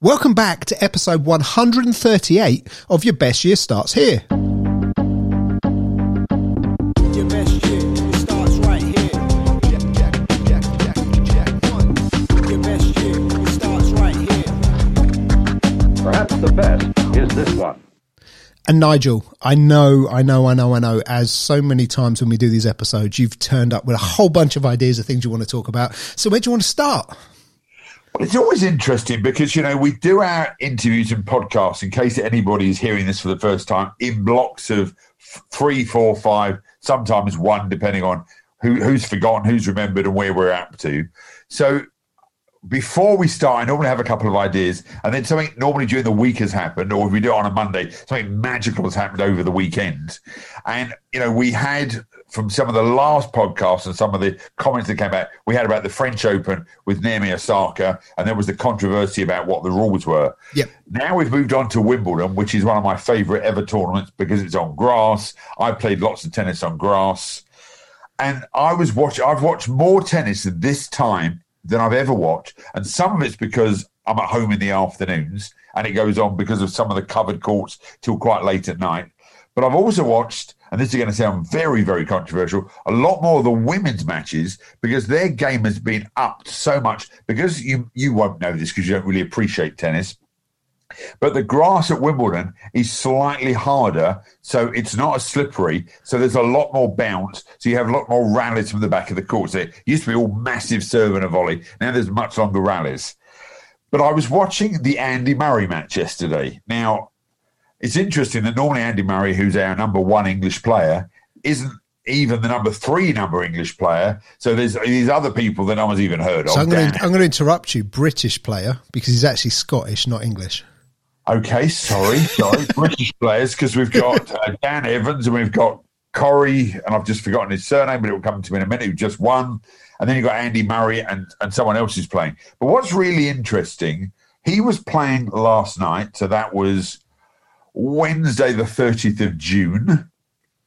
Welcome back to episode 138 of Your Best Year Starts Here. Your best year, starts right here. Your best year, starts right here. Perhaps the best is this one. And Nigel, I know, I know, I know, I know, as so many times when we do these episodes, you've turned up with a whole bunch of ideas of things you want to talk about. So where do you want to start? Well, it's always interesting because, you know, we do our interviews and podcasts, in case anybody is hearing this for the first time, in blocks of three, four, five, sometimes one, depending on who, who's forgotten, who's remembered, and where we're up to. So before we start, I normally have a couple of ideas, and then something normally during the week has happened, or if we do it on a Monday, something magical has happened over the weekend. And, you know, we had from some of the last podcasts and some of the comments that came out, we had about the French Open with Naomi Osaka, and there was the controversy about what the rules were. Yep. Now we've moved on to Wimbledon, which is one of my favourite ever tournaments because it's on grass. I played lots of tennis on grass, and I was watching. I've watched more tennis this time than I've ever watched, and some of it's because I'm at home in the afternoons, and it goes on because of some of the covered courts till quite late at night. But I've also watched, and this is going to sound very, very controversial, a lot more of the women's matches because their game has been upped so much. Because you you won't know this because you don't really appreciate tennis. But the grass at Wimbledon is slightly harder, so it's not as slippery. So there's a lot more bounce. So you have a lot more rallies from the back of the court. So it used to be all massive serve and a volley. Now there's much longer rallies. But I was watching the Andy Murray match yesterday. Now, it's interesting that normally Andy Murray, who's our number one English player, isn't even the number three number English player. So there's these other people that no one's even heard of. So I'm going, to, I'm going to interrupt you, British player, because he's actually Scottish, not English. Okay, sorry, sorry. British players, because we've got uh, Dan Evans and we've got Corey, and I've just forgotten his surname, but it will come to me in a minute, who just won. And then you've got Andy Murray and, and someone else who's playing. But what's really interesting, he was playing last night, so that was Wednesday, the 30th of June,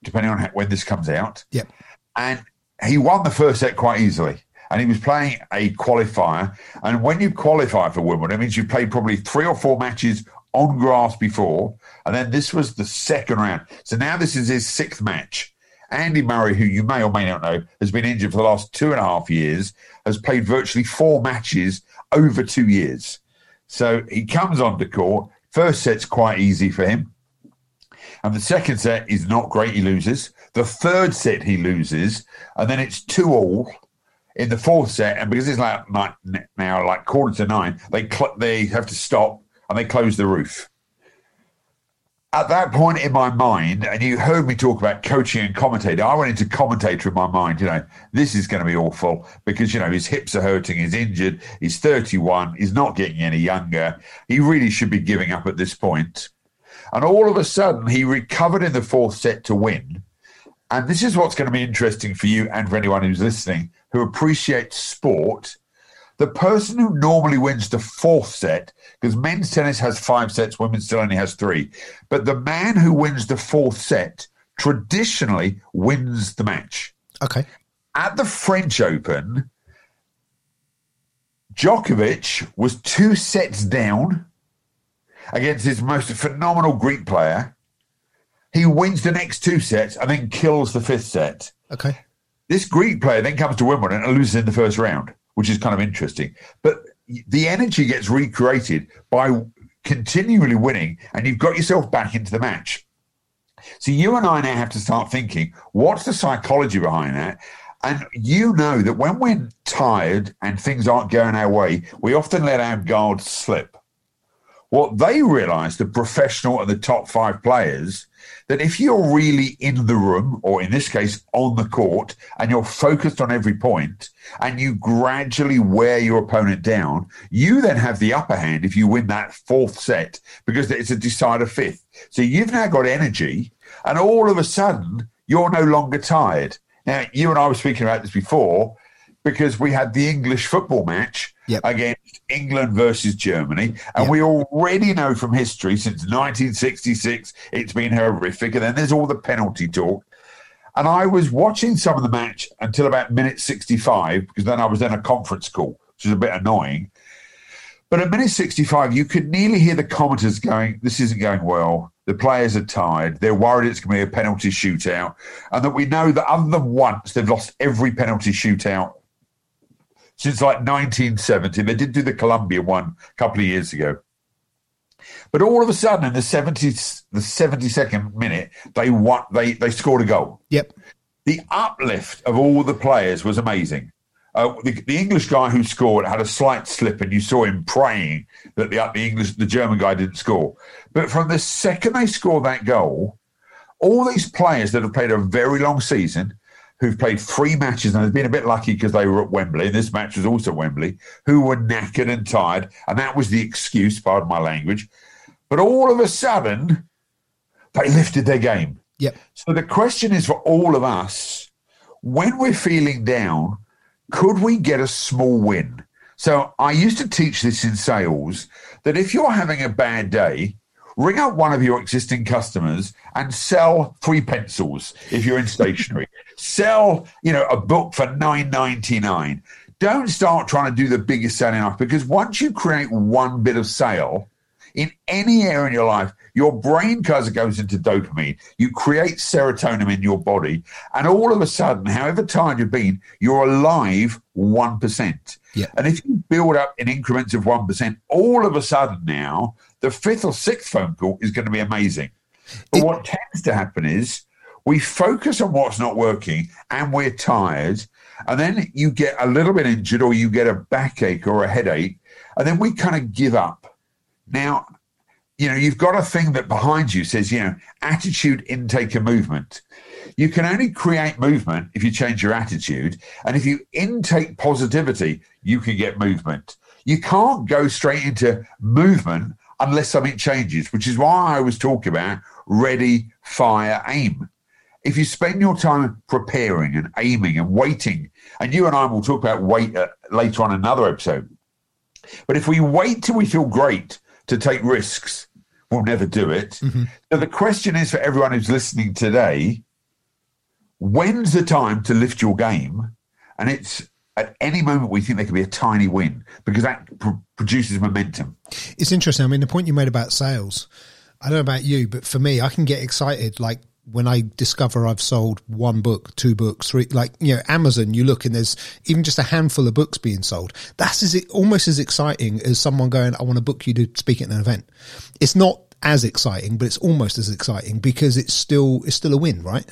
depending on how, when this comes out. Yep. And he won the first set quite easily. And he was playing a qualifier. And when you qualify for Wimbledon, it means you've played probably three or four matches on grass before. And then this was the second round. So now this is his sixth match. Andy Murray, who you may or may not know, has been injured for the last two and a half years, has played virtually four matches over two years. So he comes onto court. First set's quite easy for him. And the second set is not great. He loses. The third set he loses, and then it's two all in the fourth set. And because it's like now like quarter to nine, they cl- they have to stop and they close the roof. At that point in my mind, and you heard me talk about coaching and commentator, I went into commentator in my mind. You know, this is going to be awful because you know his hips are hurting, he's injured, he's 31, he's not getting any younger. He really should be giving up at this point. And all of a sudden, he recovered in the fourth set to win. And this is what's going to be interesting for you and for anyone who's listening who appreciates sport. The person who normally wins the fourth set, because men's tennis has five sets, women's still only has three. But the man who wins the fourth set traditionally wins the match. Okay. At the French Open, Djokovic was two sets down against his most phenomenal Greek player. He wins the next two sets and then kills the fifth set. Okay. This Greek player then comes to Wimbledon and loses in the first round, which is kind of interesting. But the energy gets recreated by continually winning, and you've got yourself back into the match. So you and I now have to start thinking what's the psychology behind that? And you know that when we're tired and things aren't going our way, we often let our guard slip. What they realize, the professional and the top five players, that if you're really in the room, or in this case, on the court, and you're focused on every point, and you gradually wear your opponent down, you then have the upper hand if you win that fourth set because it's a decider fifth. So you've now got energy, and all of a sudden, you're no longer tired. Now, you and I were speaking about this before because we had the English football match Yep. against England versus Germany. And Yep. we already know from history since 1966 it's been horrific. And then there's all the penalty talk. And I was watching some of the match until about minute 65 because then I was in a conference call, which is a bit annoying. But at minute 65, you could nearly hear the commenters going, This isn't going well. The players are tired. They're worried it's going to be a penalty shootout. And that we know that other than once, they've lost every penalty shootout since like 1970. They did do the Colombia one a couple of years ago. But all of a sudden, in the 70, the 72nd minute, they won, they, they scored a goal Yep. the uplift of all the players was amazing. Uh, the, the English guy who scored had a slight slip, and you saw him praying that the, the English, the German guy didn't score. But from the second they scored that goal, all these players that have played a very long season, who've played three matches and have been a bit lucky because they were at Wembley, this match was also Wembley, who were knackered and tired, and that was the excuse, pardon my language. But all of a sudden, they lifted their game. Yep. So the question is for all of us when we're feeling down, could we get a small win? So I used to teach this in sales that if you're having a bad day, ring up one of your existing customers and sell three pencils if you're in stationery. sell, you know, a book for nine ninety nine. Don't start trying to do the biggest selling off because once you create one bit of sale, in any area in your life, your brain goes goes into dopamine. You create serotonin in your body, and all of a sudden, however tired you've been, you're alive one percent. Yeah. And if you build up in increments of one percent, all of a sudden now the fifth or sixth phone call is going to be amazing. But It- what tends to happen is we focus on what's not working and we're tired, and then you get a little bit injured or you get a backache or a headache, and then we kind of give up. Now, you know, you've got a thing that behind you says, you know, attitude, intake, and movement. You can only create movement if you change your attitude. And if you intake positivity, you can get movement. You can't go straight into movement unless something changes, which is why I was talking about ready, fire, aim. If you spend your time preparing and aiming and waiting, and you and I will talk about wait uh, later on another episode. But if we wait till we feel great to take risks, we'll never do it. So the question is for everyone who's listening today when's the time to lift your game? And it's at any moment we think there could be a tiny win because that pr- produces momentum. It's interesting. I mean, the point you made about sales, I don't know about you, but for me, I can get excited like when I discover I've sold one book, two books, three, like, you know, Amazon, you look and there's even just a handful of books being sold. That's as, almost as exciting as someone going, I want to book you to speak at an event. It's not as exciting, but it's almost as exciting because it's still, it's still a win, right?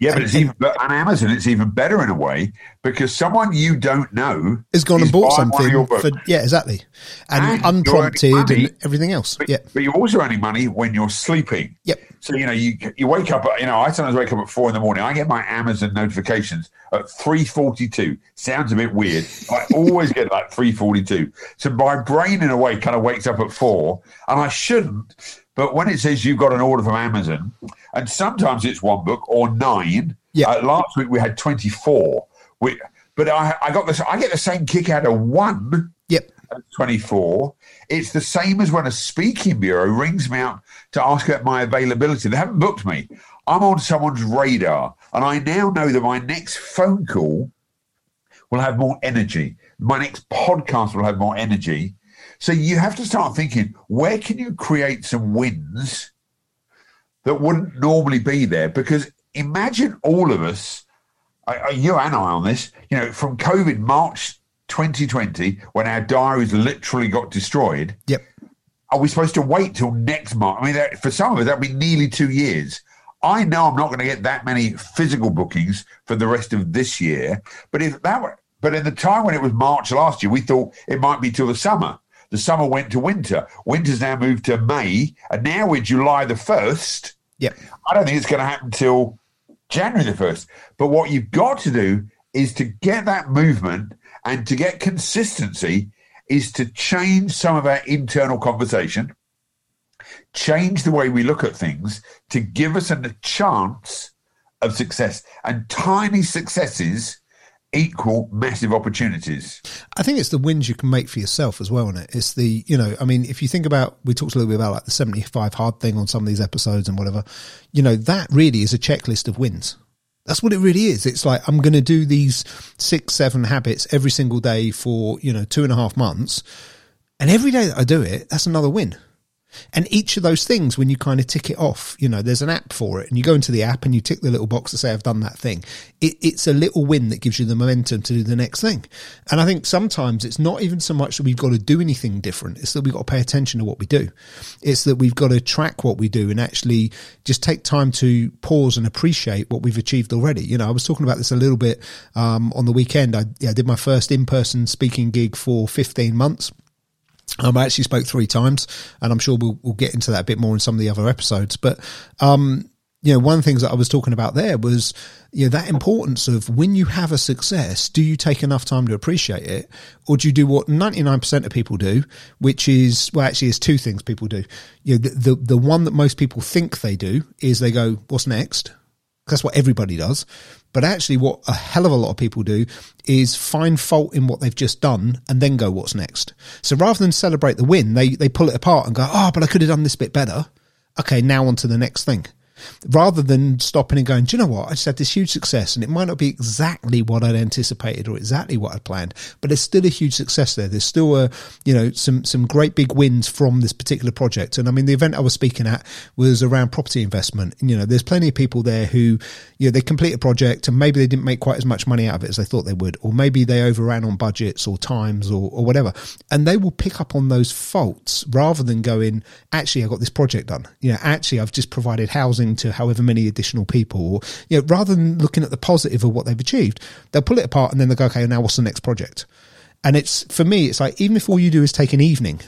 Yeah, but And- it's even but on Amazon. It's even better in a way because someone you don't know Has gone and bought buying one of something for, yeah, exactly. And, And unprompted money. and everything else. But, Yeah. but you're also earning money when you're sleeping. Yep. So you know you you wake up. You know I sometimes wake up at four in the morning. I get my Amazon notifications at three forty two. Sounds a bit weird. I always get like three forty two. So my brain in a way kind of wakes up at four, and I shouldn't. But when it says you've got an order from Amazon, and sometimes it's one book or nine. Yeah. Uh, last week we had twenty four. We, but I, I got this. I get the same kick out of one Yep. 24. It's the same as when a speaking bureau rings me up to ask about my availability. They haven't booked me. I'm on someone's radar, and I now know that my next phone call will have more energy. My next podcast will have more energy. So you have to start thinking where can you create some wins that wouldn't normally be there? Because imagine all of us, you and I on this, you know, from COVID March 2020, when our diaries literally got destroyed, Yep. are we supposed to wait till next March? I mean, that, for some of us, that'd be nearly two years. I know I'm not going to get that many physical bookings for the rest of this year, but if that were, but in the time when it was March last year, we thought it might be till the summer. The summer went to winter. Winter's now moved to May, and now we're July the first. Yep. I don't think it's going to happen till January the 1st. But what you've got to do is to get that movement and to get consistency is to change some of our internal conversation, change the way we look at things to give us a chance of success. And tiny successes equal massive opportunities. I think it's the wins you can make for yourself as well, is it? It's the, you know, I mean, if you think about, we talked a little bit about like the 75 hard thing on some of these episodes and whatever, you know, that really is a checklist of wins. That's what it really is. It's like, I'm going to do these six, seven habits every single day for, you know, two and a half months. And every day that I do it, that's another win. And each of those things, when you kind of tick it off, you know, there's an app for it, and you go into the app and you tick the little box to say, I've done that thing. It, it's a little win that gives you the momentum to do the next thing. And I think sometimes it's not even so much that we've got to do anything different, it's that we've got to pay attention to what we do. It's that we've got to track what we do and actually just take time to pause and appreciate what we've achieved already. You know, I was talking about this a little bit um, on the weekend. I, yeah, I did my first in person speaking gig for 15 months. Um, I actually spoke three times, and I'm sure we'll, we'll get into that a bit more in some of the other episodes. But, um, you know, one of the things that I was talking about there was, you know, that importance of when you have a success, do you take enough time to appreciate it? Or do you do what 99% of people do, which is, well, actually, there's two things people do. You know, the, the, the one that most people think they do is they go, what's next? That's what everybody does. But actually, what a hell of a lot of people do is find fault in what they've just done and then go, what's next? So rather than celebrate the win, they, they pull it apart and go, oh, but I could have done this bit better. Okay, now on to the next thing rather than stopping and going, do you know what? I just had this huge success and it might not be exactly what I'd anticipated or exactly what I'd planned, but there's still a huge success there. There's still a, you know, some, some great big wins from this particular project. And I mean, the event I was speaking at was around property investment. You know, there's plenty of people there who, you know, they complete a project and maybe they didn't make quite as much money out of it as they thought they would, or maybe they overran on budgets or times or, or whatever. And they will pick up on those faults rather than going, actually, I got this project done. You know, actually, I've just provided housing to however many additional people, or, you know, rather than looking at the positive of what they've achieved, they'll pull it apart and then they'll go, okay, now what's the next project? And it's, for me, it's like, even if all you do is take an evening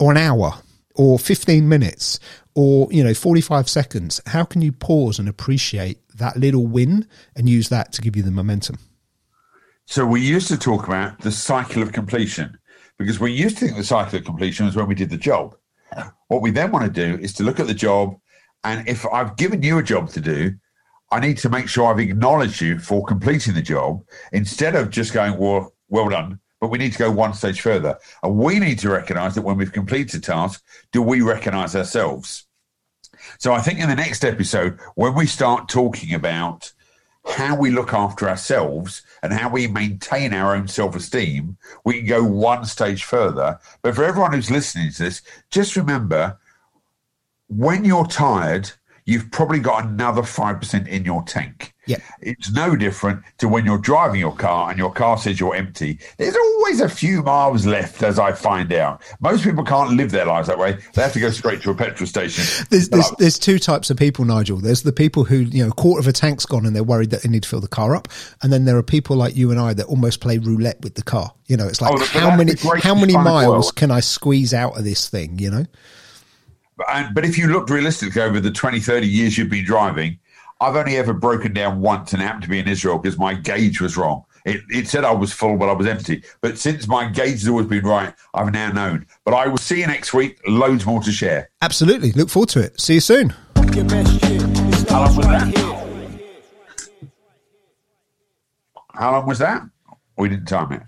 or an hour or 15 minutes or, you know, 45 seconds, how can you pause and appreciate that little win and use that to give you the momentum? So we used to talk about the cycle of completion because we used to think the cycle of completion was when we did the job. What we then want to do is to look at the job, and if I've given you a job to do, I need to make sure I've acknowledged you for completing the job instead of just going, well, well done. But we need to go one stage further. And we need to recognize that when we've completed a task, do we recognize ourselves? So I think in the next episode, when we start talking about how we look after ourselves and how we maintain our own self esteem, we can go one stage further. But for everyone who's listening to this, just remember when you're tired, you've probably got another 5% in your tank. Yeah. It's no different to when you're driving your car and your car says you're empty. There's always a few miles left, as I find out. Most people can't live their lives that way. They have to go straight to a petrol station. There's, there's, there's two types of people, Nigel. There's the people who, you know, a quarter of a tank's gone and they're worried that they need to fill the car up. And then there are people like you and I that almost play roulette with the car. You know, it's like, Oh, how many, how many well. miles can I squeeze out of this thing, you know? And, but if you looked realistically over the 20, 30 years you've been driving, I've only ever broken down once and happened to be in Israel because my gauge was wrong. It, it said I was full, but I was empty. But since my gauge has always been right, I've now known. But I will see you next week. Loads more to share. Absolutely. Look forward to it. See you soon. Your best shit. It How long was that? How long was that? We didn't time it.